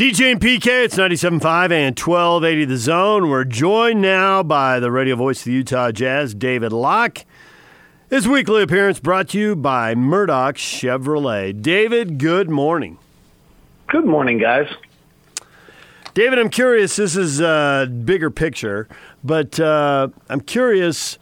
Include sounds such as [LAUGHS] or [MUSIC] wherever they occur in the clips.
DJ and PK, it's 97.5 and 1280 The Zone. We're joined now by the radio voice of the Utah Jazz, David Locke. This weekly appearance brought to you by Murdock Chevrolet. David, good morning. Good morning, guys. David, I'm curious. This is a bigger picture, but uh, I'm curious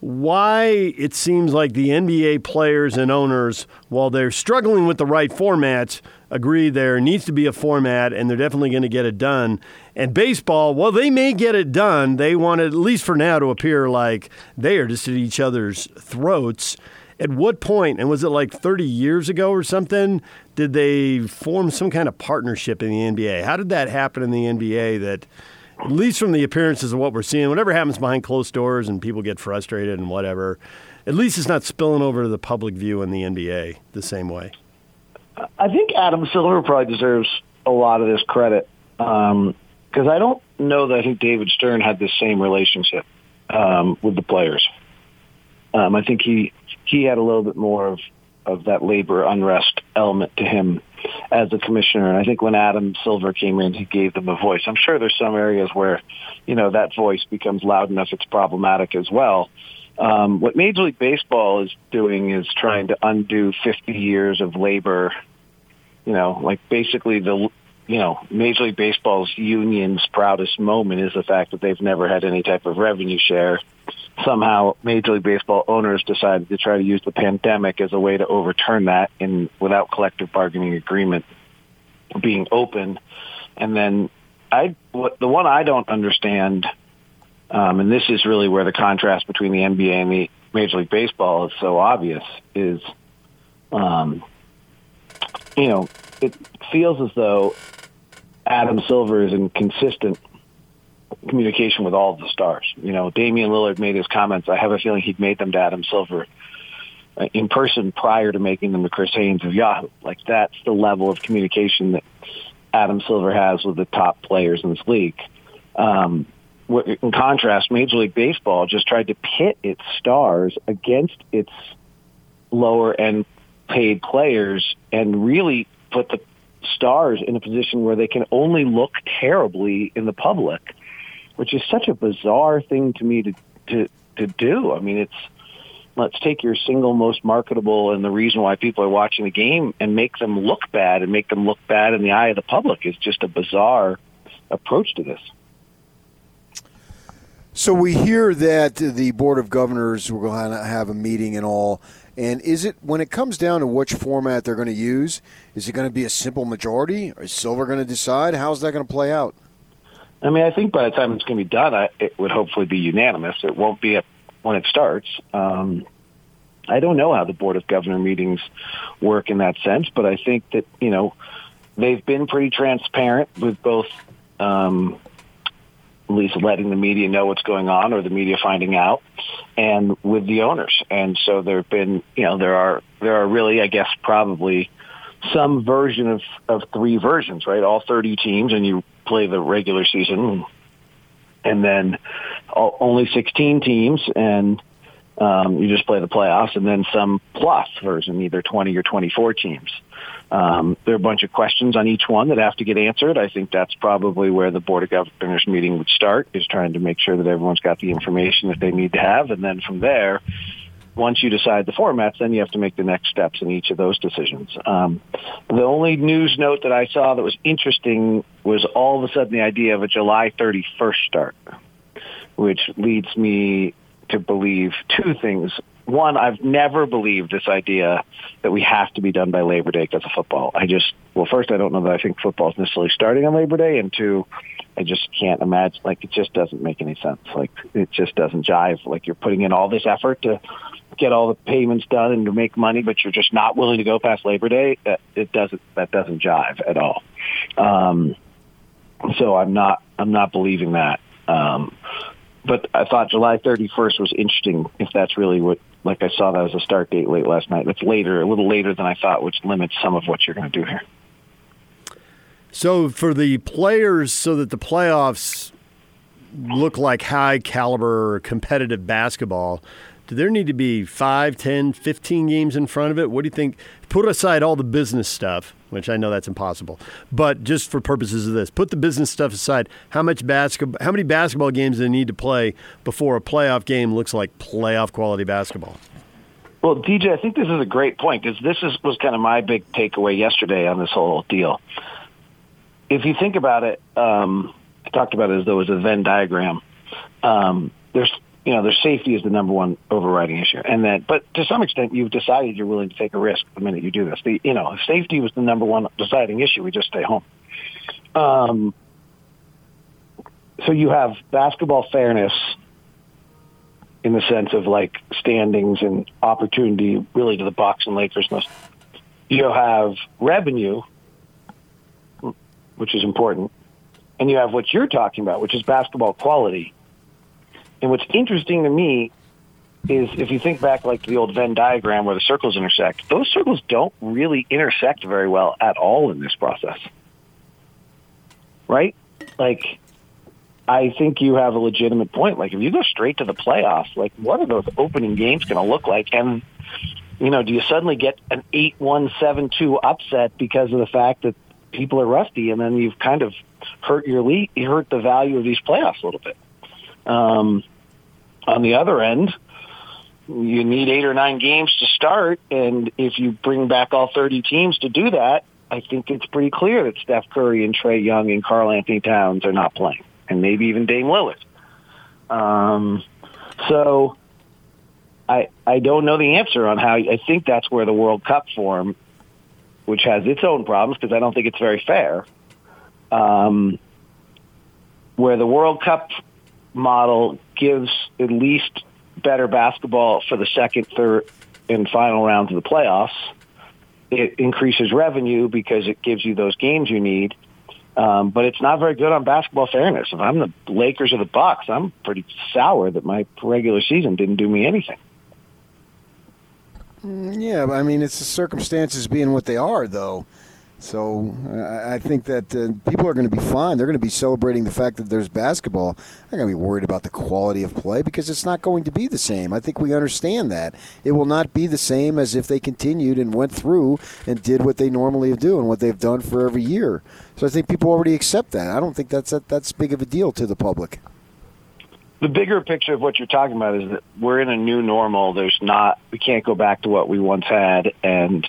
why it seems like the NBA players and owners, while they're struggling with the right formats, agree there needs to be a format and they're definitely going to get it done. And baseball, well, they may get it done. They want it, at least for now, to appear like they are just at each other's throats. At what point, and was it like 30 years ago or something, did they form some kind of partnership in the NBA? How did that happen in the NBA that – at least from the appearances of what we're seeing, whatever happens behind closed doors and people get frustrated and whatever, at least it's not spilling over to the public view in the NBA the same way. I think Adam Silver probably deserves a lot of this credit because um, I don't know that I think David Stern had the same relationship um, with the players. Um, I think he he had a little bit more of of that labor unrest element to him as a commissioner. And I think when Adam Silver came in, he gave them a voice. I'm sure there's some areas where, you know, that voice becomes loud enough it's problematic as well. Um, what Major League Baseball is doing is trying to undo 50 years of labor. You know, like basically the you know, Major League Baseball's union's proudest moment is the fact that they've never had any type of revenue share. Somehow, Major League Baseball owners decided to try to use the pandemic as a way to overturn that in without collective bargaining agreement being open. And then, I what, the one I don't understand, um, and this is really where the contrast between the NBA and the Major League Baseball is so obvious, is, um, you know, it feels as though Adam Silver is in consistent communication with all of the stars. You know, Damian Lillard made his comments. I have a feeling he'd made them to Adam Silver uh, in person prior to making them to Chris Haynes of Yahoo. Like that's the level of communication that Adam Silver has with the top players in this league. Um, in contrast, Major League Baseball just tried to pit its stars against its lower end paid players and really put the stars in a position where they can only look terribly in the public, which is such a bizarre thing to me to to to do. I mean, it's let's take your single most marketable and the reason why people are watching the game and make them look bad and make them look bad in the eye of the public is just a bizarre approach to this. So we hear that the board of governors will have a meeting and all and is it when it comes down to which format they're going to use? Is it going to be a simple majority? Or is Silver going to decide? How's that going to play out? I mean, I think by the time it's going to be done, it would hopefully be unanimous. It won't be a, when it starts. Um, I don't know how the board of governor meetings work in that sense, but I think that you know they've been pretty transparent with both um, at least letting the media know what's going on or the media finding out and with the owners. And so there have been, you know, there are, there are really, I guess, probably some version of, of three versions, right? All 30 teams and you play the regular season and then all, only 16 teams and um, you just play the playoffs and then some plus version, either 20 or 24 teams. Um, there are a bunch of questions on each one that have to get answered. I think that's probably where the Board of Governors meeting would start, is trying to make sure that everyone's got the information that they need to have. And then from there, once you decide the formats, then you have to make the next steps in each of those decisions. Um, the only news note that I saw that was interesting was all of a sudden the idea of a July 31st start, which leads me to believe two things one, I've never believed this idea that we have to be done by Labor Day because of football. I just, well, first, I don't know that I think football is necessarily starting on Labor Day, and two, I just can't imagine. Like, it just doesn't make any sense. Like, it just doesn't jive. Like, you're putting in all this effort to get all the payments done and to make money, but you're just not willing to go past Labor Day. That it doesn't. That doesn't jive at all. Um, so I'm not. I'm not believing that. Um, but I thought July 31st was interesting. If that's really what like I saw that as a start date late last night. It's later, a little later than I thought, which limits some of what you're going to do here. So for the players, so that the playoffs look like high caliber competitive basketball, do there need to be 5, 10, 15 games in front of it? What do you think? Put aside all the business stuff. Which I know that's impossible. But just for purposes of this, put the business stuff aside. How much basketball? How many basketball games do they need to play before a playoff game looks like playoff quality basketball? Well, DJ, I think this is a great point because this is, was kind of my big takeaway yesterday on this whole deal. If you think about it, um, I talked about it as though it was a Venn diagram. Um, there's you know, their safety is the number one overriding issue. And that, but to some extent, you've decided you're willing to take a risk the minute you do this. The, you know, if safety was the number one deciding issue, we just stay home. Um, so you have basketball fairness in the sense of like standings and opportunity really to the Bucks and Lakers. You have revenue, which is important, and you have what you're talking about, which is basketball quality and what's interesting to me is if you think back like the old Venn diagram where the circles intersect, those circles don't really intersect very well at all in this process. Right? Like, I think you have a legitimate point. Like, if you go straight to the playoffs, like, what are those opening games going to look like? And, you know, do you suddenly get an 8 1 7 2 upset because of the fact that people are rusty and then you've kind of hurt your lead, you hurt the value of these playoffs a little bit? Um, on the other end, you need eight or nine games to start, and if you bring back all 30 teams to do that, I think it's pretty clear that Steph Curry and Trae Young and Karl-Anthony Towns are not playing, and maybe even Dame Lillard. Um, so I I don't know the answer on how. I think that's where the World Cup form, which has its own problems because I don't think it's very fair. Um, where the World Cup model gives at least better basketball for the second, third, and final rounds of the playoffs. It increases revenue because it gives you those games you need. Um, but it's not very good on basketball fairness. If I'm the Lakers or the Bucks, I'm pretty sour that my regular season didn't do me anything. Mm, yeah, I mean, it's the circumstances being what they are, though. So I think that uh, people are going to be fine. They're going to be celebrating the fact that there's basketball. They're going to be worried about the quality of play because it's not going to be the same. I think we understand that. It will not be the same as if they continued and went through and did what they normally do and what they've done for every year. So I think people already accept that. I don't think that's a, that's big of a deal to the public. The bigger picture of what you're talking about is that we're in a new normal. There's not we can't go back to what we once had and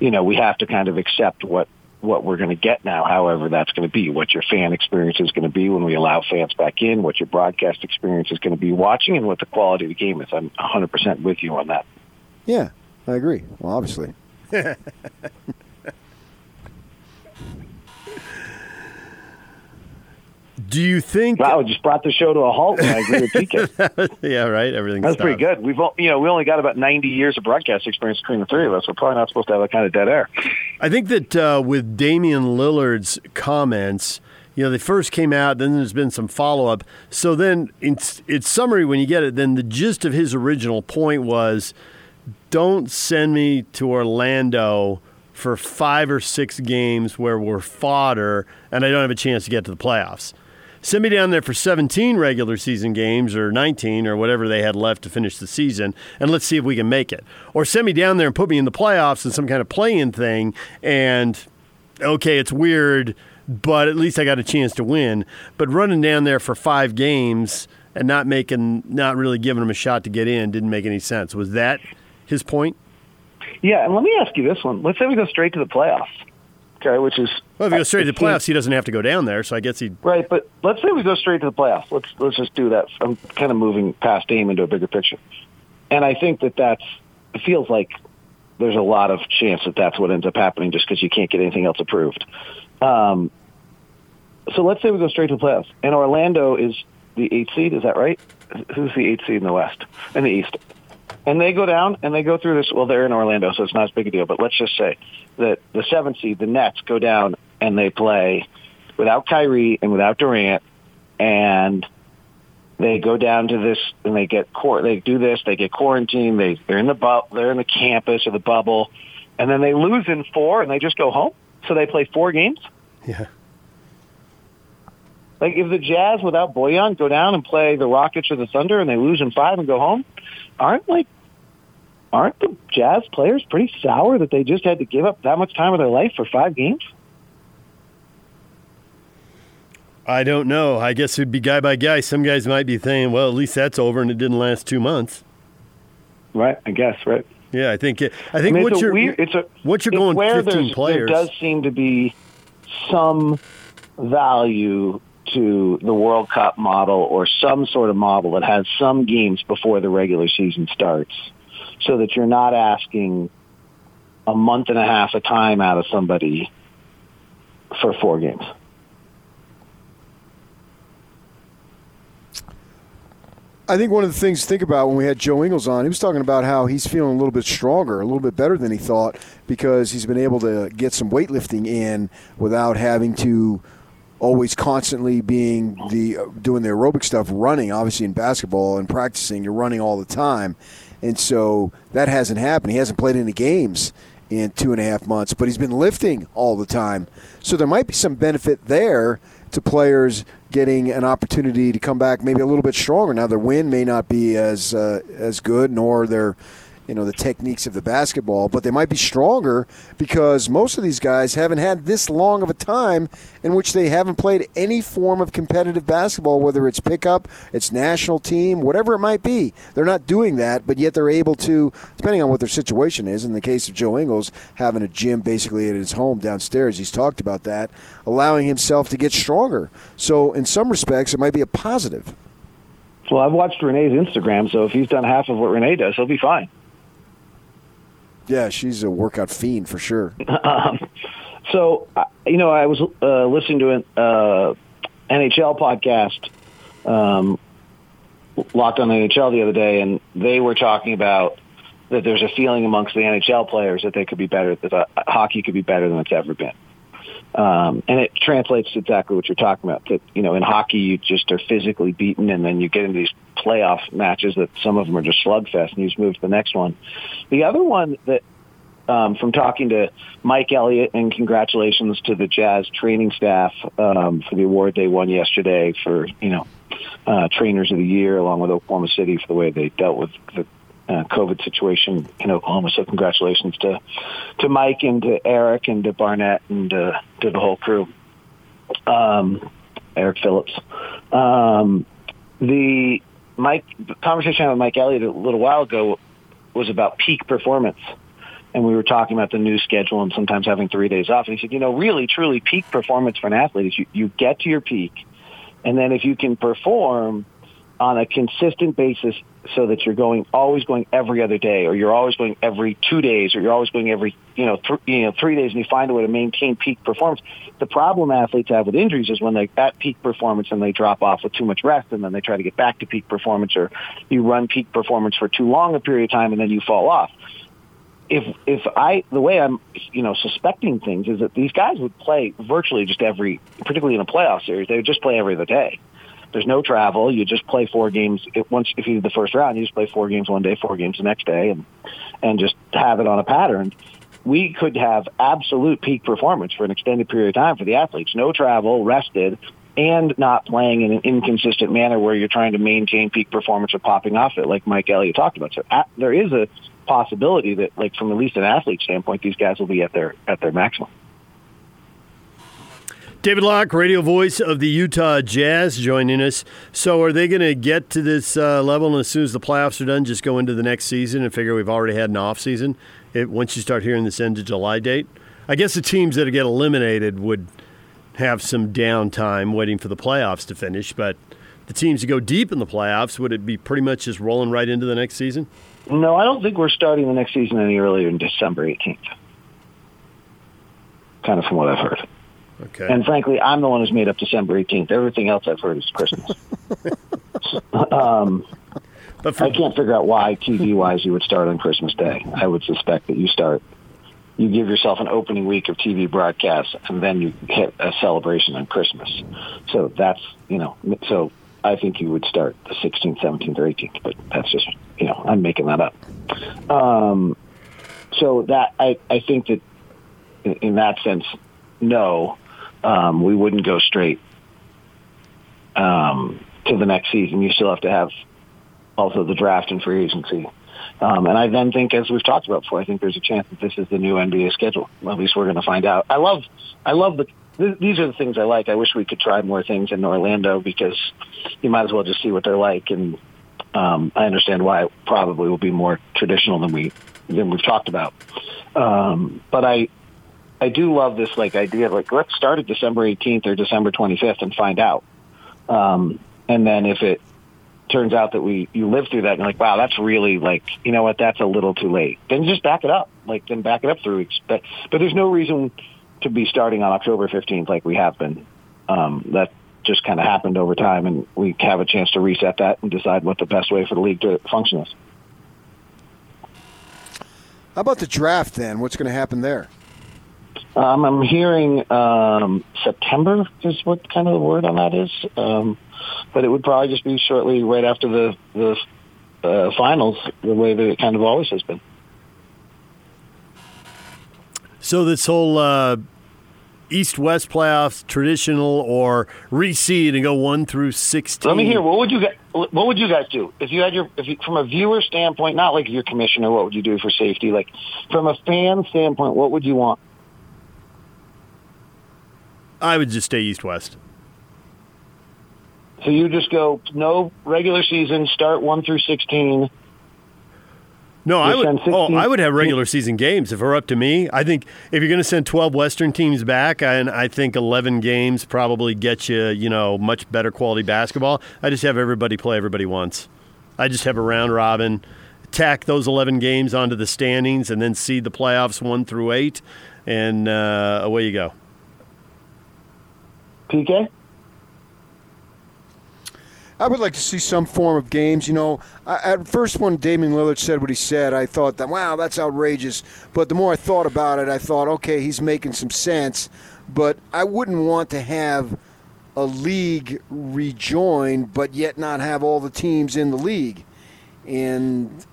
you know, we have to kind of accept what what we're going to get now, however that's going to be, what your fan experience is going to be when we allow fans back in, what your broadcast experience is going to be watching, and what the quality of the game is. I'm 100% with you on that. Yeah, I agree. Well, obviously. [LAUGHS] Do you think? Wow, just brought the show to a halt. I agree with PK. [LAUGHS] yeah, right. Everything. That's pretty good. We've you know we only got about ninety years of broadcast experience between the three of us. We're probably not supposed to have that kind of dead air. I think that uh, with Damian Lillard's comments, you know, they first came out, then there's been some follow up. So then, in its summary, when you get it, then the gist of his original point was, don't send me to Orlando for five or six games where we're fodder and I don't have a chance to get to the playoffs send me down there for 17 regular season games or 19 or whatever they had left to finish the season, and let's see if we can make it. Or send me down there and put me in the playoffs in some kind of play-in thing, and okay, it's weird, but at least I got a chance to win. But running down there for five games and not making, not really giving them a shot to get in didn't make any sense. Was that his point? Yeah, and let me ask you this one. Let's say we go straight to the playoffs okay, which is well, if he goes straight to the playoffs, he doesn't have to go down there. So I guess he right. But let's say we go straight to the playoffs. Let's let's just do that. I'm kind of moving past Dame into a bigger picture, and I think that that's it feels like there's a lot of chance that that's what ends up happening just because you can't get anything else approved. Um, so let's say we go straight to the playoffs, and Orlando is the eighth seed. Is that right? Who's the eighth seed in the West in the East? And they go down and they go through this. Well, they're in Orlando, so it's not as big a deal. But let's just say that the seventh seed, the Nets, go down and they play without Kyrie and without Durant, and they go down to this and they get court. They do this. They get quarantined. They they're in the bu- they're in the campus or the bubble, and then they lose in four and they just go home. So they play four games. Yeah. Like if the Jazz without Bojan go down and play the Rockets or the Thunder and they lose in five and go home, aren't like aren't the Jazz players pretty sour that they just had to give up that much time of their life for five games? I don't know. I guess it'd be guy by guy. Some guys might be saying, "Well, at least that's over, and it didn't last two months." Right. I guess. Right. Yeah, I think. I think I mean, what it's a you're weird, it's a what you're it's going where 15 there's- players. There does seem to be some value to the World Cup model or some sort of model that has some games before the regular season starts, so that you're not asking a month and a half of time out of somebody for four games. I think one of the things to think about when we had Joe Ingles on, he was talking about how he's feeling a little bit stronger, a little bit better than he thought because he's been able to get some weightlifting in without having to always constantly being the uh, doing the aerobic stuff, running. Obviously, in basketball and practicing, you're running all the time, and so that hasn't happened. He hasn't played any games in two and a half months, but he's been lifting all the time. So there might be some benefit there to players getting an opportunity to come back maybe a little bit stronger. Now their win may not be as uh, as good, nor their you know the techniques of the basketball, but they might be stronger because most of these guys haven't had this long of a time in which they haven't played any form of competitive basketball, whether it's pickup, it's national team, whatever it might be. They're not doing that, but yet they're able to, depending on what their situation is. In the case of Joe Ingles, having a gym basically at his home downstairs, he's talked about that, allowing himself to get stronger. So in some respects, it might be a positive. Well, I've watched Renee's Instagram, so if he's done half of what Renee does, he'll be fine. Yeah, she's a workout fiend for sure. [LAUGHS] Um, so, you know, I was uh, listening to an uh, NHL podcast, um, Locked on NHL the other day, and they were talking about that there's a feeling amongst the NHL players that they could be better, that uh, hockey could be better than it's ever been. Um, and it translates to exactly what you're talking about. That you know, in hockey, you just are physically beaten, and then you get into these playoff matches that some of them are just slugfest, and you just move to the next one. The other one that, um, from talking to Mike Elliott, and congratulations to the Jazz training staff um, for the award they won yesterday for you know uh, trainers of the year, along with Oklahoma City for the way they dealt with the uh, COVID situation in Oklahoma. So congratulations to to Mike and to Eric and to Barnett and uh, to the whole crew. Um, Eric Phillips. Um, the Mike the conversation I had with Mike Elliott a little while ago was about peak performance. And we were talking about the new schedule and sometimes having three days off. And he said, you know, really, truly, peak performance for an athlete is you, you get to your peak, and then if you can perform on a consistent basis so that you're going always going every other day or you're always going every two days or you're always going every you know th- you know three days and you find a way to maintain peak performance. The problem athletes have with injuries is when they're at peak performance and they drop off with too much rest and then they try to get back to peak performance or you run peak performance for too long a period of time and then you fall off. If if I the way I'm you know suspecting things is that these guys would play virtually just every particularly in a playoff series they would just play every other day there's no travel. You just play four games. If, once if you do the first round, you just play four games one day, four games the next day, and and just have it on a pattern. We could have absolute peak performance for an extended period of time for the athletes. No travel, rested, and not playing in an inconsistent manner where you're trying to maintain peak performance or popping off it, like Mike Elliott talked about. So uh, there is a possibility that, like from at least an athlete standpoint, these guys will be at their at their maximum. David Locke, radio voice of the Utah Jazz, joining us. So, are they going to get to this uh, level, and as soon as the playoffs are done, just go into the next season and figure we've already had an off season? Once you start hearing this end of July date, I guess the teams that get eliminated would have some downtime waiting for the playoffs to finish. But the teams that go deep in the playoffs, would it be pretty much just rolling right into the next season? No, I don't think we're starting the next season any earlier than December 18th. Kind of from what I've heard. Okay. And frankly, I'm the one who's made up December 18th. Everything else I've heard is Christmas. [LAUGHS] um, but for, I can't figure out why TV wise you would start on Christmas Day. I would suspect that you start, you give yourself an opening week of TV broadcasts, and then you hit a celebration on Christmas. So that's you know, so I think you would start the 16th, 17th, or 18th. But that's just you know, I'm making that up. Um, so that I I think that in, in that sense, no, um, we wouldn't go straight um, to the next season. You still have to have also the draft and free agency Um, and I then think, as we've talked about before, I think there's a chance that this is the new NBA schedule. At least we're going to find out. I love, I love the. Th- these are the things I like. I wish we could try more things in Orlando because you might as well just see what they're like. And um, I understand why it probably will be more traditional than we than we've talked about. Um, but I, I do love this like idea of like let's start at December 18th or December 25th and find out. Um, and then if it turns out that we you live through that and like, wow, that's really like you know what, that's a little too late. Then just back it up. Like then back it up three weeks. But but there's no reason to be starting on October 15th like we have been. Um, that just kind of happened over time, and we have a chance to reset that and decide what the best way for the league to function is. How about the draft then? What's going to happen there? Um, I'm hearing um, September is what kind of the word on that is, um, but it would probably just be shortly right after the the uh, finals, the way that it kind of always has been. So this whole uh, East-West playoffs, traditional or reseed and go one through sixteen. Let me hear. What would you guys? What would you guys do if you had your if you, from a viewer standpoint, not like your commissioner? What would you do for safety? Like from a fan standpoint, what would you want? I would just stay East West. So you just go no regular season, start one through sixteen. No, I would. send Oh, I would have regular season games if it were up to me. I think if you're going to send 12 Western teams back, and I think 11 games probably get you, you know, much better quality basketball. I just have everybody play everybody once. I just have a round robin, tack those 11 games onto the standings, and then seed the playoffs one through eight, and uh, away you go. PK. I would like to see some form of games. You know, at first when Damian Lillard said what he said, I thought that wow, that's outrageous. But the more I thought about it, I thought, okay, he's making some sense. But I wouldn't want to have a league rejoin, but yet not have all the teams in the league. And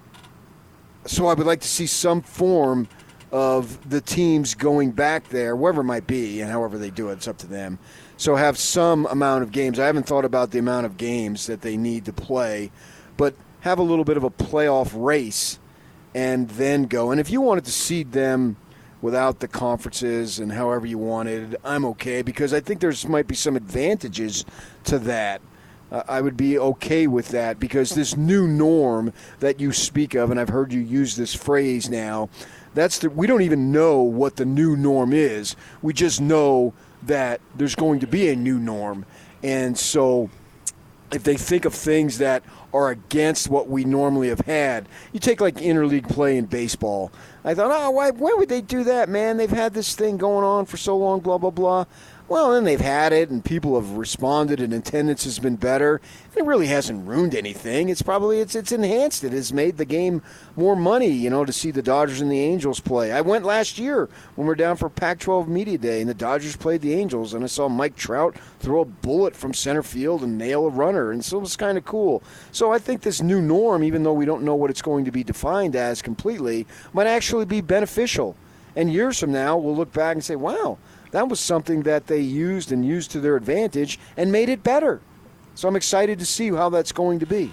so I would like to see some form of the teams going back there, wherever it might be, and however they do it, it's up to them. So have some amount of games. I haven't thought about the amount of games that they need to play, but have a little bit of a playoff race and then go. And if you wanted to seed them without the conferences and however you wanted, I'm okay because I think there's might be some advantages to that. Uh, I would be okay with that because this new norm that you speak of, and I've heard you use this phrase now, that's the, we don't even know what the new norm is. We just know that there's going to be a new norm. And so if they think of things that are against what we normally have had, you take like interleague play in baseball. I thought, oh, why, why would they do that, man? They've had this thing going on for so long, blah, blah, blah. Well, then they've had it, and people have responded, and attendance has been better. It really hasn't ruined anything. It's probably it's it's enhanced it. Has made the game more money, you know, to see the Dodgers and the Angels play. I went last year when we are down for Pac-12 Media Day, and the Dodgers played the Angels, and I saw Mike Trout throw a bullet from center field and nail a runner, and so it was kind of cool. So I think this new norm, even though we don't know what it's going to be defined as completely, might actually be beneficial. And years from now, we'll look back and say, "Wow." That was something that they used and used to their advantage and made it better. So I'm excited to see how that's going to be.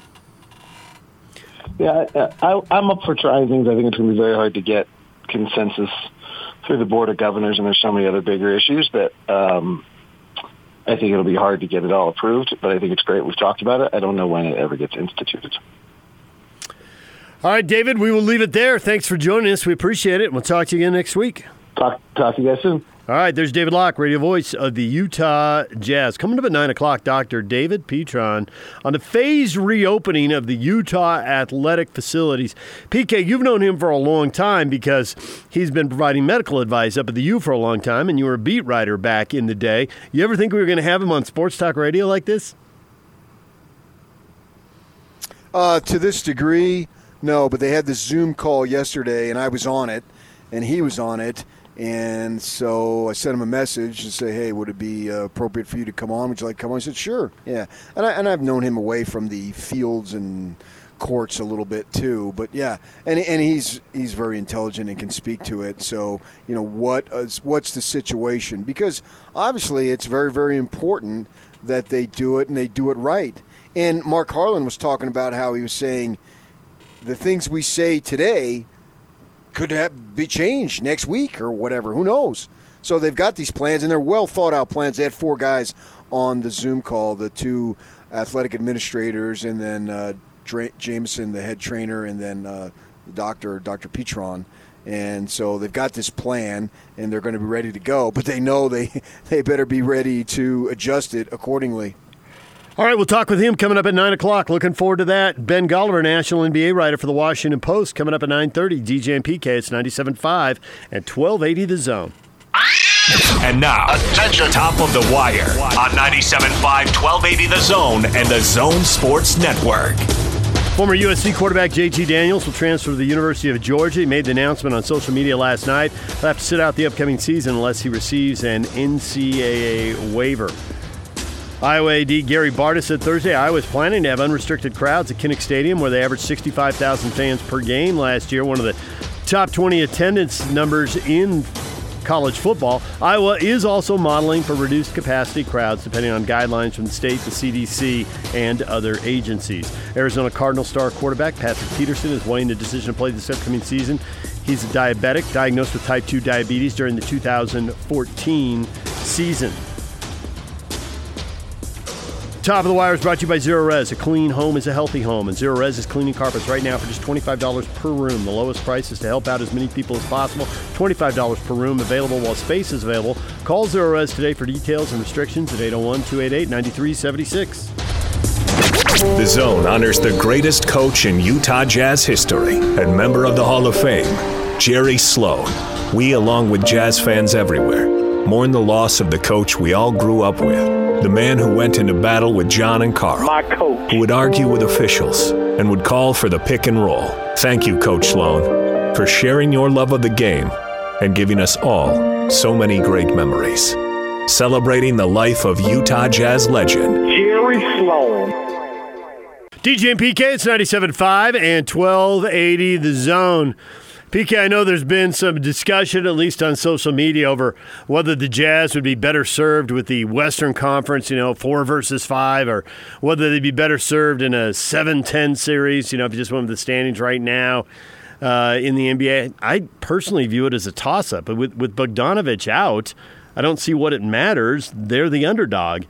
Yeah, I, I'm up for trying things. I think it's going to be very hard to get consensus through the board of governors, and there's so many other bigger issues that um, I think it'll be hard to get it all approved. But I think it's great we've talked about it. I don't know when it ever gets instituted. All right, David, we will leave it there. Thanks for joining us. We appreciate it. We'll talk to you again next week. Talk, talk to you guys soon. All right, there's David Locke, radio voice of the Utah Jazz. Coming up at 9 o'clock, Dr. David Petron on the phased reopening of the Utah athletic facilities. PK, you've known him for a long time because he's been providing medical advice up at the U for a long time, and you were a beat writer back in the day. You ever think we were going to have him on Sports Talk Radio like this? Uh, to this degree, no, but they had this Zoom call yesterday, and I was on it, and he was on it and so I sent him a message and say, "Hey, would it be uh, appropriate for you to come on? Would you like to come on?" He said, "Sure, yeah." And I and I've known him away from the fields and courts a little bit too, but yeah, and and he's he's very intelligent and can speak to it. So you know what is what's the situation? Because obviously it's very very important that they do it and they do it right. And Mark Harlan was talking about how he was saying the things we say today could have, be changed next week or whatever. Who knows? So they've got these plans, and they're well thought out plans. They had four guys on the Zoom call, the two athletic administrators, and then uh, Jameson, the head trainer, and then uh, Doctor Dr. Petron. And so they've got this plan, and they're going to be ready to go. But they know they [LAUGHS] they better be ready to adjust it accordingly. All right, we'll talk with him coming up at 9 o'clock. Looking forward to that. Ben Golliver, national NBA writer for the Washington Post, coming up at 9.30. DJ and PK, it's 97.5 and 1280 The Zone. And now, attention, top of the wire on 97.5, 1280 The Zone and The Zone Sports Network. Former USC quarterback JT Daniels will transfer to the University of Georgia. He made the announcement on social media last night. He'll have to sit out the upcoming season unless he receives an NCAA waiver. Iowa AD Gary Barta said Thursday Iowa's planning to have unrestricted crowds at Kinnick Stadium, where they averaged 65,000 fans per game last year, one of the top 20 attendance numbers in college football. Iowa is also modeling for reduced capacity crowds depending on guidelines from the state, the CDC, and other agencies. Arizona Cardinal star quarterback Patrick Peterson is weighing the decision to play this upcoming season. He's a diabetic, diagnosed with type 2 diabetes during the 2014 season. Top of the Wire is brought to you by Zerorez. A clean home is a healthy home, and Zerorez is cleaning carpets right now for just $25 per room. The lowest price is to help out as many people as possible. $25 per room available while space is available. Call Zerorez today for details and restrictions at 801 288 9376. The Zone honors the greatest coach in Utah Jazz history and member of the Hall of Fame, Jerry Sloan. We, along with Jazz fans everywhere, mourn the loss of the coach we all grew up with. The man who went into battle with John and Karl. My coach. Who would argue with officials and would call for the pick and roll. Thank you, Coach Sloan, for sharing your love of the game and giving us all so many great memories. Celebrating the life of Utah Jazz legend, Jerry Sloan. DJ and PK, it's 97.5 and 1280 The Zone. PK, I know there's been some discussion, at least on social media, over whether the Jazz would be better served with the Western Conference, you know, four versus five, or whether they'd be better served in a 7 10 series, you know, if you just went with the standings right now uh, in the NBA. I personally view it as a toss up. But with, with Bogdanovich out, I don't see what it matters. They're the underdog.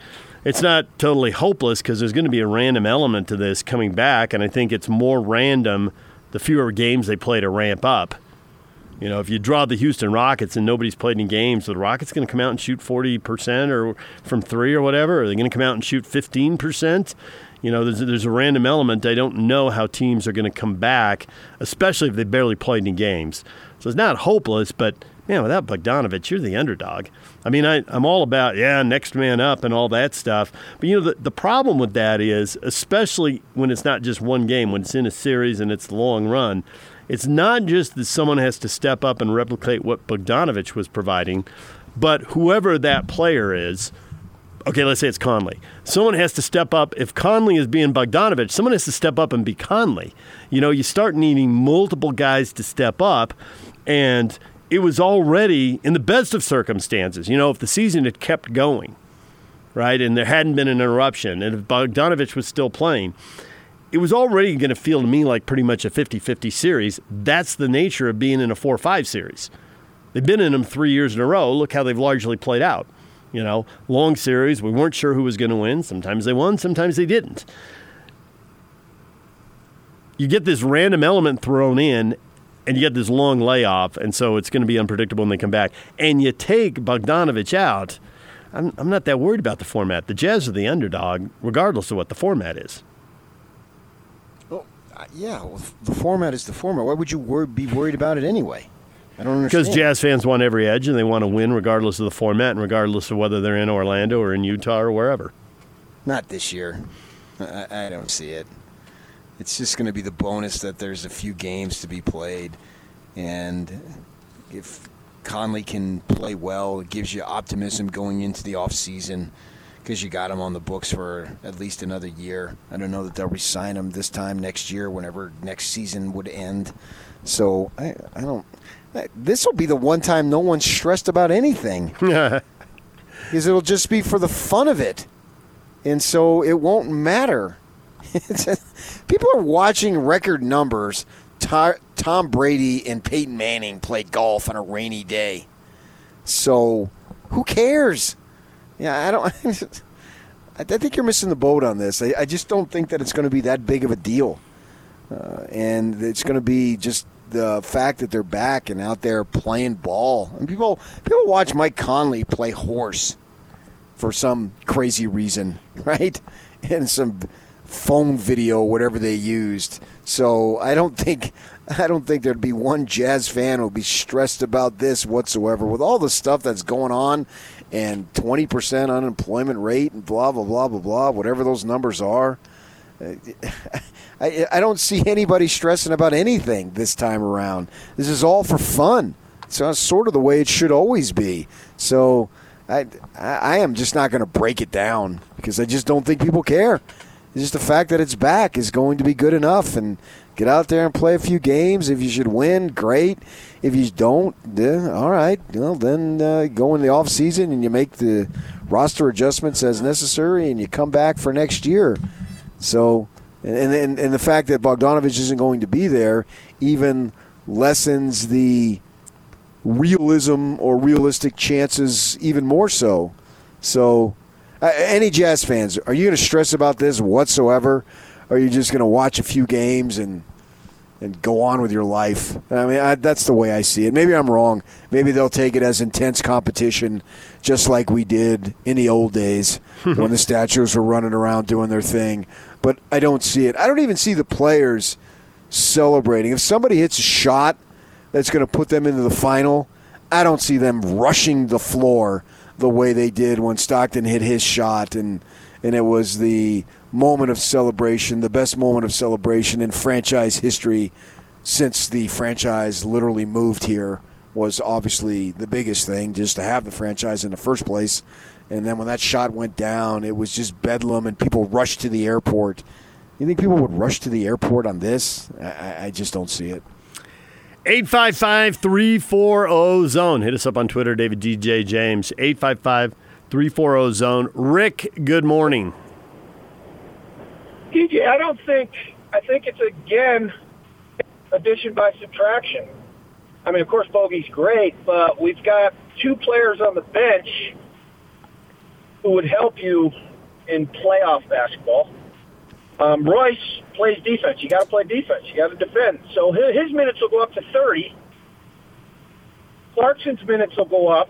It's not totally hopeless because there's going to be a random element to this coming back, and I think it's more random the fewer games they play to ramp up. You know, if you draw the Houston Rockets and nobody's played any games, so the Rockets going to come out and shoot 40% or from three or whatever? Are they going to come out and shoot 15%? You know, there's, there's a random element. I don't know how teams are going to come back, especially if they barely played any games. So it's not hopeless, but man, without Bogdanovich, you're the underdog. I mean, I, I'm all about, yeah, next man up and all that stuff. But, you know, the, the problem with that is, especially when it's not just one game, when it's in a series and it's the long run, it's not just that someone has to step up and replicate what Bogdanovich was providing, but whoever that player is, okay, let's say it's Conley. Someone has to step up. If Conley is being Bogdanovich, someone has to step up and be Conley. You know, you start needing multiple guys to step up, and it was already in the best of circumstances. You know, if the season had kept going, right, and there hadn't been an interruption, and if Bogdanovich was still playing, it was already going to feel to me like pretty much a 50 50 series. That's the nature of being in a 4 5 series. They've been in them three years in a row. Look how they've largely played out. You know, long series. We weren't sure who was going to win. Sometimes they won, sometimes they didn't. You get this random element thrown in, and you get this long layoff, and so it's going to be unpredictable when they come back. And you take Bogdanovich out. I'm, I'm not that worried about the format. The Jazz are the underdog, regardless of what the format is. Well, uh, yeah, well, the format is the format. Why would you wor- be worried about it anyway? I don't understand. Because Jazz fans want every edge and they want to win regardless of the format and regardless of whether they're in Orlando or in Utah or wherever. Not this year. I, I don't see it. It's just going to be the bonus that there's a few games to be played. And if Conley can play well, it gives you optimism going into the offseason because you got him on the books for at least another year. I don't know that they'll resign him this time next year, whenever next season would end. So I, I don't. This will be the one time no one's stressed about anything. [LAUGHS] Because it'll just be for the fun of it. And so it won't matter [LAUGHS] people are watching record numbers. Tom Brady and Peyton Manning play golf on a rainy day. So, who cares? Yeah, I don't. [LAUGHS] I think you're missing the boat on this. I, just don't think that it's going to be that big of a deal, uh, and it's going to be just the fact that they're back and out there playing ball. And people people watch Mike Conley play horse for some crazy reason, [LAUGHS] right? And some phone video, whatever they used. So I don't think [LAUGHS] I don't think there'd be one jazz fan who'd be stressed about this whatsoever. With all the stuff that's going on and 20% unemployment rate and blah, blah, blah, blah, blah, whatever those numbers are. [LAUGHS] I, I don't see anybody stressing about anything this time around. This is all for fun. So it's uh, sort of the way it should always be. So I, I am just not going to break it down because I just don't think people care. Just the fact that it's back is going to be good enough. And get out there and play a few games. If you should win, great. If you don't, then all right. Well, then uh, go in the off season and you make the roster adjustments as necessary, and you come back for next year. So, and and, and the fact that Bogdanovich isn't going to be there even lessens the realism or realistic chances even more so. So, uh, any Jazz fans, are you going to stress about this whatsoever? Or are you just going to watch a few games and and go on with your life? I mean, I, that's the way I see it. Maybe I'm wrong. Maybe they'll take it as intense competition, just like we did in the old days [LAUGHS] when the statues were running around doing their thing. But I don't see it. I don't even see the players celebrating. If somebody hits a shot that's going to put them into the final, I don't see them rushing the floor the way they did when Stockton hit his shot and and it was the moment of celebration, the best moment of celebration in franchise history since the franchise literally moved here was obviously the biggest thing just to have the franchise in the first place. And then when that shot went down, it was just bedlam and people rushed to the airport. You think people would rush to the airport on this? I, I just don't see it. 855 340 Zone. Hit us up on Twitter, David DJ James. 855 340 Zone. Rick, good morning. DJ, I don't think, I think it's again addition by subtraction. I mean, of course, Bogey's great, but we've got two players on the bench who would help you in playoff basketball. Um, Royce plays defense. You got to play defense. You got to defend. So his, his minutes will go up to 30. Clarkson's minutes will go up.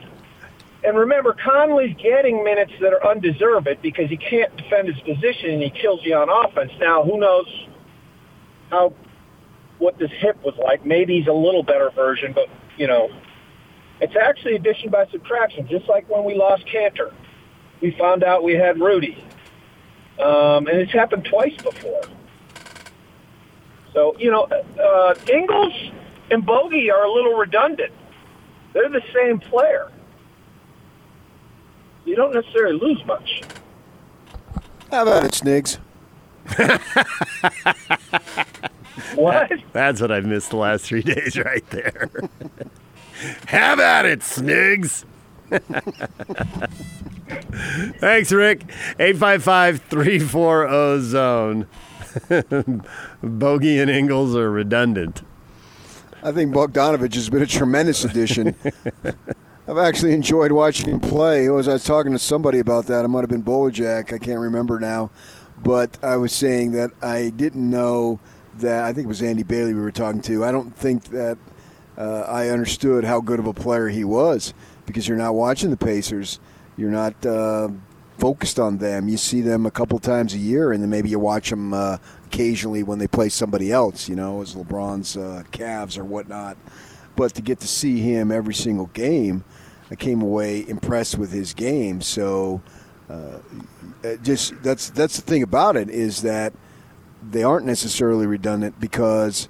And remember, Conley's getting minutes that are undeserved because he can't defend his position and he kills you on offense. Now, who knows how what this hip was like? Maybe he's a little better version, but you know, it's actually addition by subtraction. Just like when we lost Kanter, we found out we had Rudy, um, and it's happened twice before. So you know, uh, Ingles and Bogey are a little redundant. They're the same player you don't necessarily lose much. How about it, Snigs? [LAUGHS] what? That's what I've missed the last three [LAUGHS] days right there. [LAUGHS] Have at it, Snigs. Thanks, Rick. 855 340 Zone. [LAUGHS] Bogey and Ingles are redundant. I think Bogdanovich has been a tremendous addition. [LAUGHS] I've actually enjoyed watching him play. Was, I was talking to somebody about that. It might have been Bowler Jack. I can't remember now. But I was saying that I didn't know that. I think it was Andy Bailey we were talking to. I don't think that uh, I understood how good of a player he was because you're not watching the Pacers. You're not uh, focused on them. You see them a couple times a year, and then maybe you watch them uh, occasionally when they play somebody else, you know, as LeBron's uh, Cavs or whatnot. But to get to see him every single game, I came away impressed with his game. So, uh, just that's that's the thing about it is that they aren't necessarily redundant because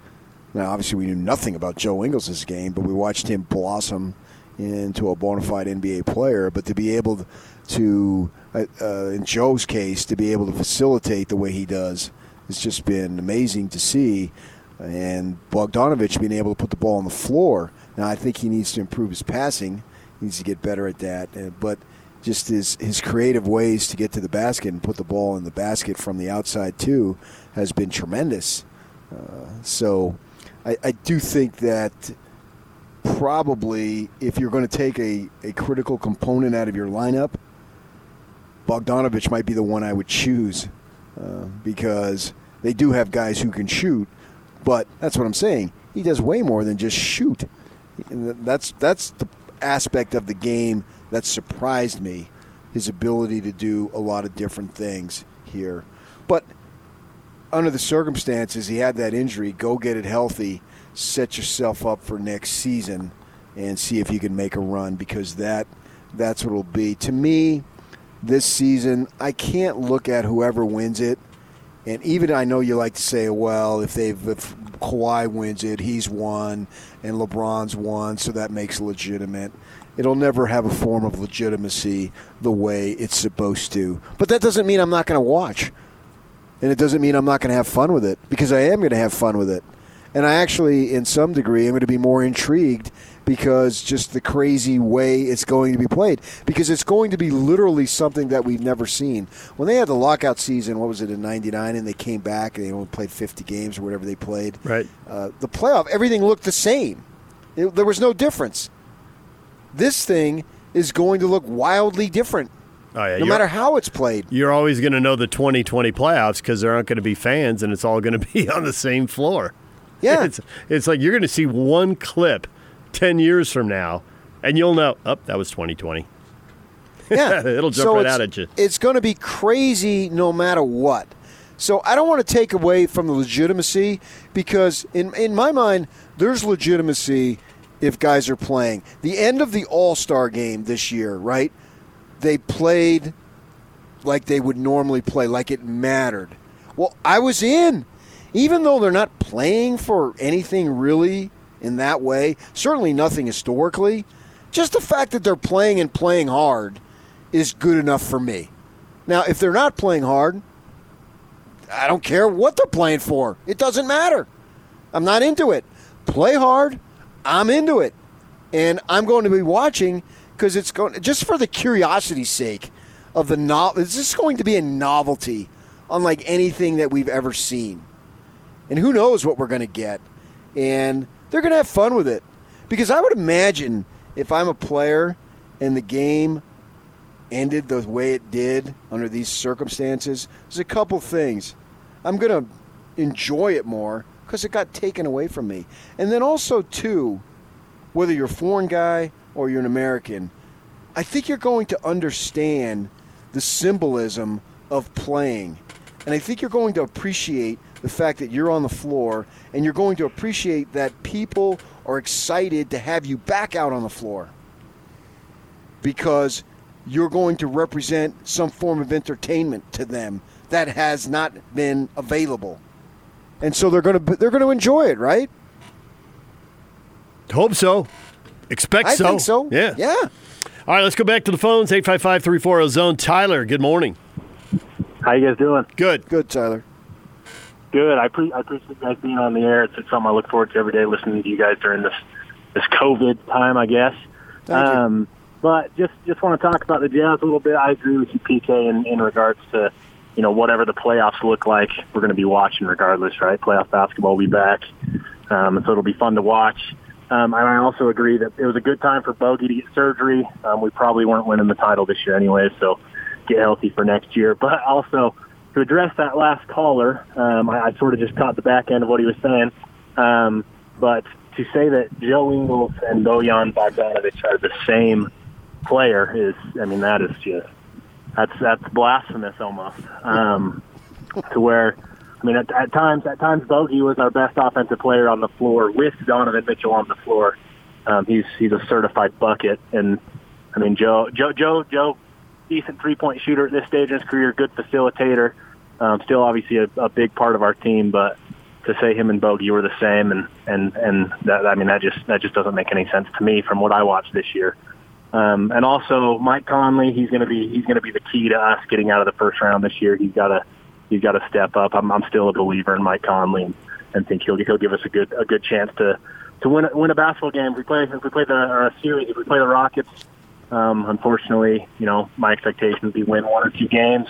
now obviously we knew nothing about Joe Ingles' game, but we watched him blossom into a bona fide NBA player. But to be able to, uh, uh, in Joe's case, to be able to facilitate the way he does, it's just been amazing to see. And Bogdanovich being able to put the ball on the floor. Now I think he needs to improve his passing he needs to get better at that. Uh, but just his his creative ways to get to the basket and put the ball in the basket from the outside too has been tremendous. Uh, so I, I do think that probably if you're going to take a, a critical component out of your lineup, Bogdanovich might be the one I would choose uh, because they do have guys who can shoot, but that's what I'm saying. He does way more than just shoot. That's that's the aspect of the game that surprised me, his ability to do a lot of different things here. But under the circumstances, he had that injury. Go get it healthy, set yourself up for next season, and see if you can make a run because that that's what it'll be. To me, this season, I can't look at whoever wins it. And even I know you like to say, well, if they if Kawhi wins it, he's won, and LeBron's won, so that makes it legitimate. It'll never have a form of legitimacy the way it's supposed to. But that doesn't mean I'm not going to watch. And it doesn't mean I'm not going to have fun with it, because I am going to have fun with it. And I actually, in some degree, am going to be more intrigued because just the crazy way it's going to be played. Because it's going to be literally something that we've never seen. When they had the lockout season, what was it in '99, and they came back and they only played 50 games or whatever they played. Right. Uh, the playoff, everything looked the same. It, there was no difference. This thing is going to look wildly different. Oh, yeah, no matter how it's played. You're always going to know the 2020 playoffs because there aren't going to be fans and it's all going [LAUGHS] to be on the same floor. Yeah. [LAUGHS] It's, it's like you're going to see one clip 10 years from now and you'll know, oh, that was 2020. Yeah. [LAUGHS] It'll jump so right out at you. It's going to be crazy no matter what. So I don't want to take away from the legitimacy because in in my mind there's legitimacy if guys are playing. The end of the All-Star game this year, right? They played like they would normally play, like it mattered. Well, I was in. Even though they're not playing for anything really in that way, certainly nothing historically, just the fact that they're playing and playing hard is good enough for me. Now, if they're not playing hard, I don't care what they're playing for. It doesn't matter. I'm not into it. Play hard. I'm into it. And I'm going to be watching because it's going just for the curiosity's sake of the novel. It's just going to be a novelty unlike anything that we've ever seen. And who knows what we're going to get. And they're going to have fun with it. Because I would imagine if I'm a player and the game ended the way it did under these circumstances, there's a couple things. I'm going to enjoy it more because it got taken away from me. And then also, too, whether you're a foreign guy or you're an American, I think you're going to understand the symbolism of playing. And I think you're going to appreciate the fact that you're on the floor and you're going to appreciate that people are excited to have you back out on the floor because you're going to represent some form of entertainment to them that has not been available. And so they're going to they're going to enjoy it, right? Hope so. Expect I so. think so. Yeah. Yeah. All right, let's go back to the phones. 855 340 Zone. Tyler, good morning. How you guys doing? Good. Good, Tyler. Good. I, pre- I appreciate you guys being on the air. It's, it's something I look forward to every day, listening to you guys during this this COVID time, I guess. Thank you. um, But just just want to talk about the Jazz a little bit. I agree with you, PK, in, in regards to you know whatever the playoffs look like. We're going to be watching regardless, right? Playoff basketball will be back, um, so it'll be fun to watch. Um, and I also agree that it was a good time for Bogey to get surgery. Um, we probably weren't winning the title this year anyway, so get healthy for next year. But also to address that last caller, um, I, I sort of just caught the back end of what he was saying. Um, but to say that Joe Ingles and Bojan Bogdanovic are the same player is, I mean, that is just that's that's blasphemous almost. Um, to where, I mean, at, at times, at times, Bogey was our best offensive player on the floor with Donovan Mitchell on the floor. Um, he's he's a certified bucket, and I mean, Joe Joe Joe Joe, decent three point shooter at this stage in his career, good facilitator. Um, still, obviously, a, a big part of our team, but to say him and Bogey were the same, and and and that I mean, that just that just doesn't make any sense to me from what I watched this year. Um, and also Mike Conley, he's going to be he's going to be the key to us getting out of the first round this year. He's got to he's got to step up. I'm, I'm still a believer in Mike Conley and, and think he'll he'll give us a good a good chance to to win win a basketball game. If we play if we play the or a series, if we play the Rockets, Um, unfortunately, you know, my expectation would be win one or two games.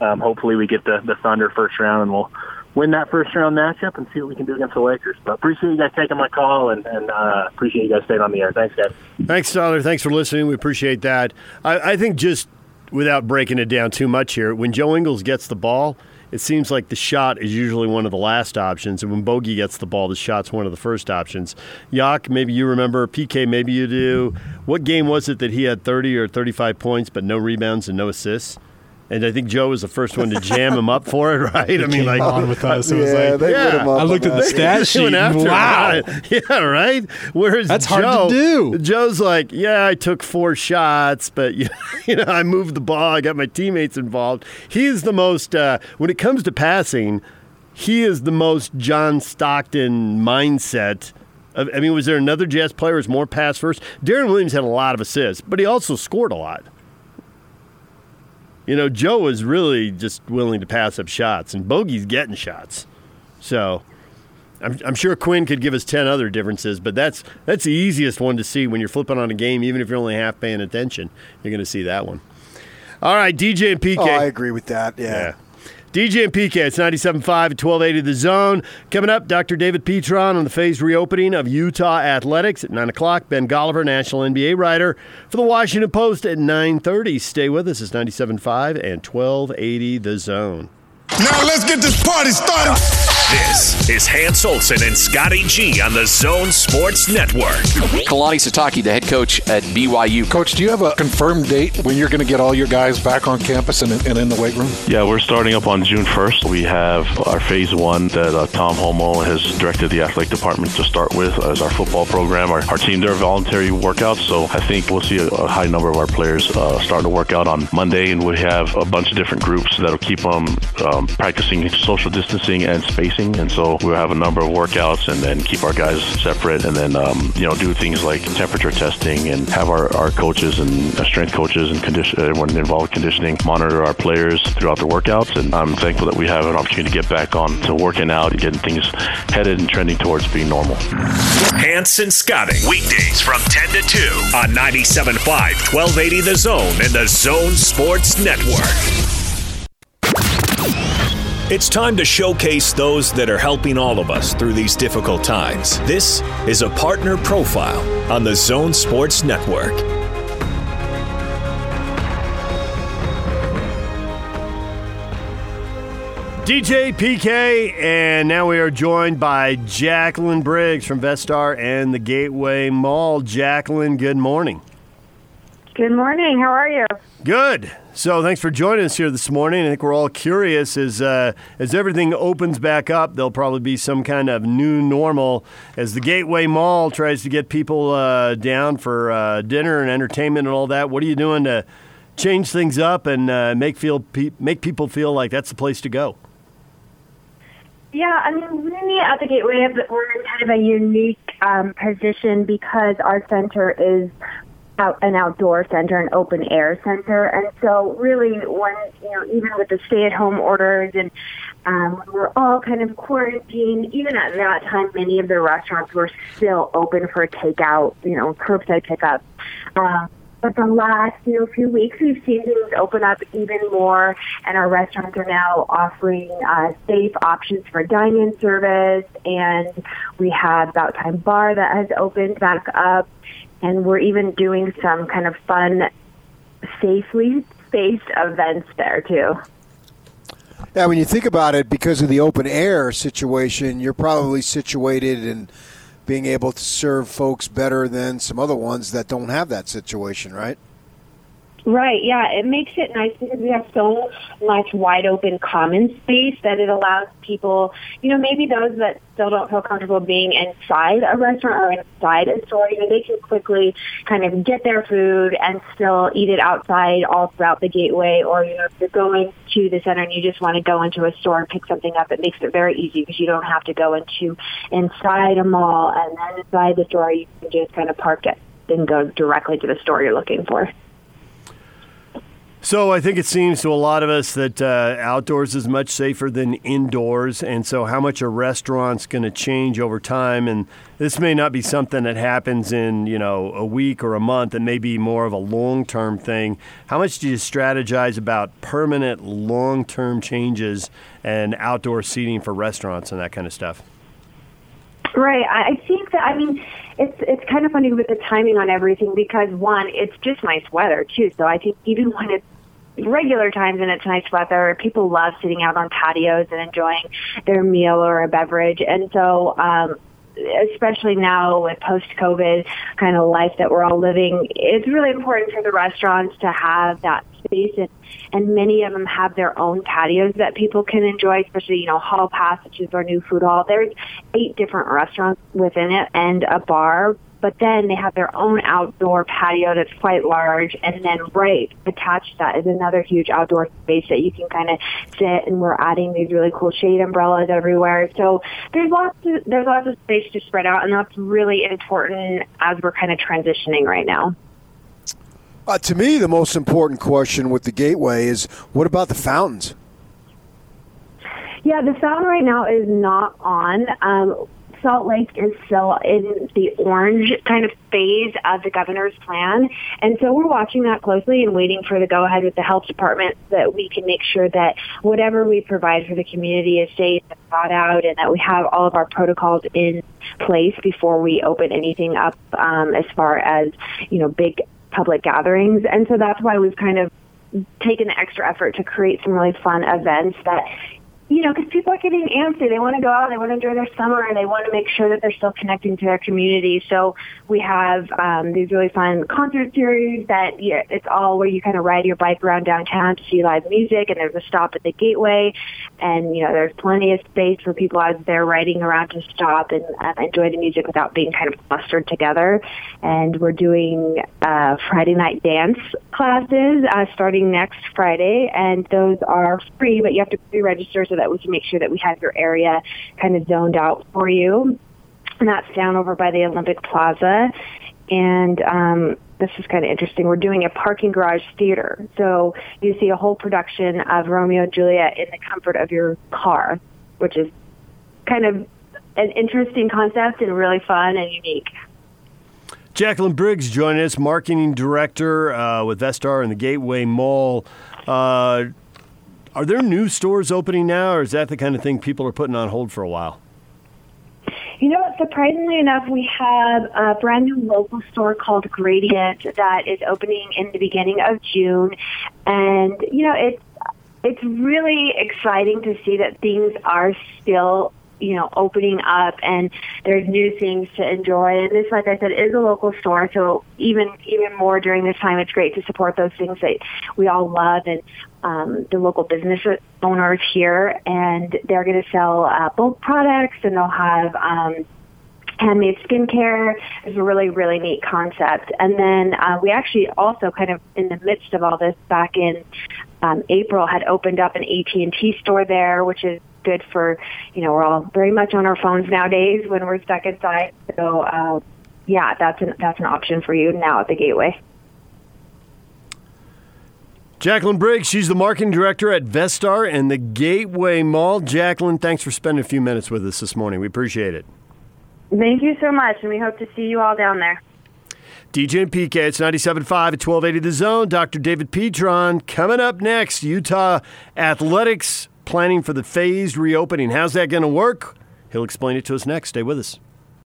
Um, hopefully, we get the the Thunder first round, and we'll win that first round matchup and see what we can do against the Lakers. But appreciate you guys taking my call, and, and uh, appreciate you guys staying on the air. Thanks, guys. Thanks, Tyler. Thanks for listening. We appreciate that. I, I think just without breaking it down too much here, when Joe Ingles gets the ball, it seems like the shot is usually one of the last options, and when Bogey gets the ball, the shot's one of the first options. Yak, maybe you remember. PK, maybe you do. What game was it that he had 30 or 35 points but no rebounds and no assists? And I think Joe was the first one to jam him up for it, [LAUGHS] right? I mean, like on with us. It was yeah, like they yeah. put him up I looked at the that. stat [LAUGHS] They sheet. went after wow. him. [LAUGHS] Yeah, right. Whereas That's hard to Joe, do. Joe's like, yeah, I took four shots, but you know, I moved the ball. I got my teammates involved. He's the most uh, when it comes to passing. He is the most John Stockton mindset. Of, I mean, was there another Jazz player who was more pass first? Deron Williams had a lot of assists, but he also scored a lot. You know, Joe was really just willing to pass up shots, and Bogey's getting shots. So I'm, I'm sure Quinn could give us 10 other differences, but that's, that's the easiest one to see when you're flipping on a game, even if you're only half paying attention. You're going to see that one. All right, DJ and PK. Oh, I agree with that. Yeah. Yeah. DJ and PK, it's 97.5 at 1280 The Zone. Coming up, Dr. David Petron on the phased reopening of Utah Athletics at 9 o'clock. Ben Golliver, national NBA writer for the Washington Post at 9.30. Stay with us. It's 97.5 and 1280 The Zone. Now let's get this party started. This is Hans Olsen and Scotty G on the Zone Sports Network. Kalani Sitake, the head coach at BYU. Coach, do you have a confirmed date when you're going to get all your guys back on campus and, and in the weight room? Yeah, we're starting up on June 1st. We have our phase one that uh, Tom Holmoe has directed the athletic department to start with as our football program. Our, our team, they're voluntary workouts, so I think we'll see a, a high number of our players uh, starting to work out on Monday, and we have a bunch of different groups that'll keep them um, practicing social distancing and spacing, and so we'll have a number of workouts and then keep our guys separate, and then um, you know do things like temperature testing and have our, our coaches and uh, strength coaches and condition everyone involved in conditioning monitor our players throughout the workouts, and I'm thankful that we have an opportunity to get back on to working out and getting things headed and trending towards being normal. Hanson Scotty, weekdays from 10 to 2 on 97.5, 1280 The Zone and the Zone Sports Network. It's time to showcase those that are helping all of us through these difficult times. This is a partner profile on the Zone Sports Network. DJ PK, and now we are joined by Jacqueline Briggs from Vestar and the Gateway Mall. Jacqueline, good morning. Good morning. How are you? Good. So thanks for joining us here this morning. I think we're all curious as uh, as everything opens back up. There'll probably be some kind of new normal as the Gateway Mall tries to get people uh, down for uh, dinner and entertainment and all that. What are you doing to change things up and uh, make feel pe- make people feel like that's the place to go? Yeah, I mean, really at the Gateway, we're in kind of a unique um, position because our center is out an outdoor center, an open air center, and so really, when you know, even with the stay-at-home orders and um, we're all kind of quarantined, even at that time, many of the restaurants were still open for takeout, you know, curbside pickup. Um, but the last you know few weeks, we've seen things open up even more, and our restaurants are now offering uh, safe options for dine-in service, and we have About Time Bar that has opened back up, and we're even doing some kind of fun, safely spaced events there too. Yeah, when you think about it, because of the open air situation, you're probably situated in being able to serve folks better than some other ones that don't have that situation, right? Right, yeah. It makes it nice because we have so much wide open common space that it allows people, you know, maybe those that still don't feel comfortable being inside a restaurant or inside a store, you know, they can quickly kind of get their food and still eat it outside all throughout the gateway. Or, you know, if you're going to the center and you just want to go into a store and pick something up, it makes it very easy because you don't have to go into inside a mall and then inside the store you can just kind of park it and go directly to the store you're looking for. So I think it seems to a lot of us that uh, outdoors is much safer than indoors, and so how much a restaurant's going to change over time, and this may not be something that happens in you know a week or a month. It may be more of a long-term thing. How much do you strategize about permanent, long-term changes and outdoor seating for restaurants and that kind of stuff? Right. I think that I mean it's it's kind of funny with the timing on everything because one, it's just nice weather too. So I think even when it's regular times and it's nice weather, people love sitting out on patios and enjoying their meal or a beverage. And so um especially now with post COVID kind of life that we're all living, it's really important for the restaurants to have that space and, and many of them have their own patios that people can enjoy, especially, you know, Hall Pass, which is our new food hall. There's eight different restaurants within it and a bar but then they have their own outdoor patio that's quite large, and then right attached to that is another huge outdoor space that you can kind of sit. And we're adding these really cool shade umbrellas everywhere. So there's lots of there's lots of space to spread out, and that's really important as we're kind of transitioning right now. Uh, to me, the most important question with the gateway is what about the fountains? Yeah, the fountain right now is not on. Um, Salt Lake is still in the orange kind of phase of the governor's plan. And so we're watching that closely and waiting for the go ahead with the health department so that we can make sure that whatever we provide for the community is safe and thought out and that we have all of our protocols in place before we open anything up um, as far as, you know, big public gatherings. And so that's why we've kind of taken the extra effort to create some really fun events that you know, because people are getting antsy. They want to go out, they want to enjoy their summer, and they want to make sure that they're still connecting to their community. So we have um, these really fun concert series that it's all where you kind of ride your bike around downtown to see live music, and there's a stop at the gateway, and you know, there's plenty of space for people as they're riding around to stop and uh, enjoy the music without being kind of clustered together. And we're doing uh, Friday night dance classes uh, starting next Friday, and those are free, but you have to pre-register so that we can make sure that we have your area kind of zoned out for you. And that's down over by the Olympic Plaza. And um, this is kind of interesting. We're doing a parking garage theater. So you see a whole production of Romeo and Juliet in the comfort of your car, which is kind of an interesting concept and really fun and unique. Jacqueline Briggs joining us, marketing director uh, with Vestar and the Gateway Mall. Uh, are there new stores opening now, or is that the kind of thing people are putting on hold for a while? You know, surprisingly enough, we have a brand new local store called Gradient that is opening in the beginning of June, and you know, it's it's really exciting to see that things are still you know, opening up and there's new things to enjoy. And this, like I said, is a local store. So even, even more during this time, it's great to support those things that we all love and, um, the local business owners here and they're going to sell uh, bulk products and they'll have, um, handmade skincare is a really really neat concept and then uh, we actually also kind of in the midst of all this back in um, april had opened up an at&t store there which is good for, you know, we're all very much on our phones nowadays when we're stuck inside. So, uh, yeah, that's an that's an option for you now at the Gateway. Jacqueline Briggs, she's the marketing director at Vestar and the Gateway Mall. Jacqueline, thanks for spending a few minutes with us this morning. We appreciate it. Thank you so much, and we hope to see you all down there. DJ and PK, it's 97.5 at 1280 The Zone. Dr. David Petron coming up next. Utah Athletics planning for the phased reopening. How's that going to work? He'll explain it to us next. Stay with us.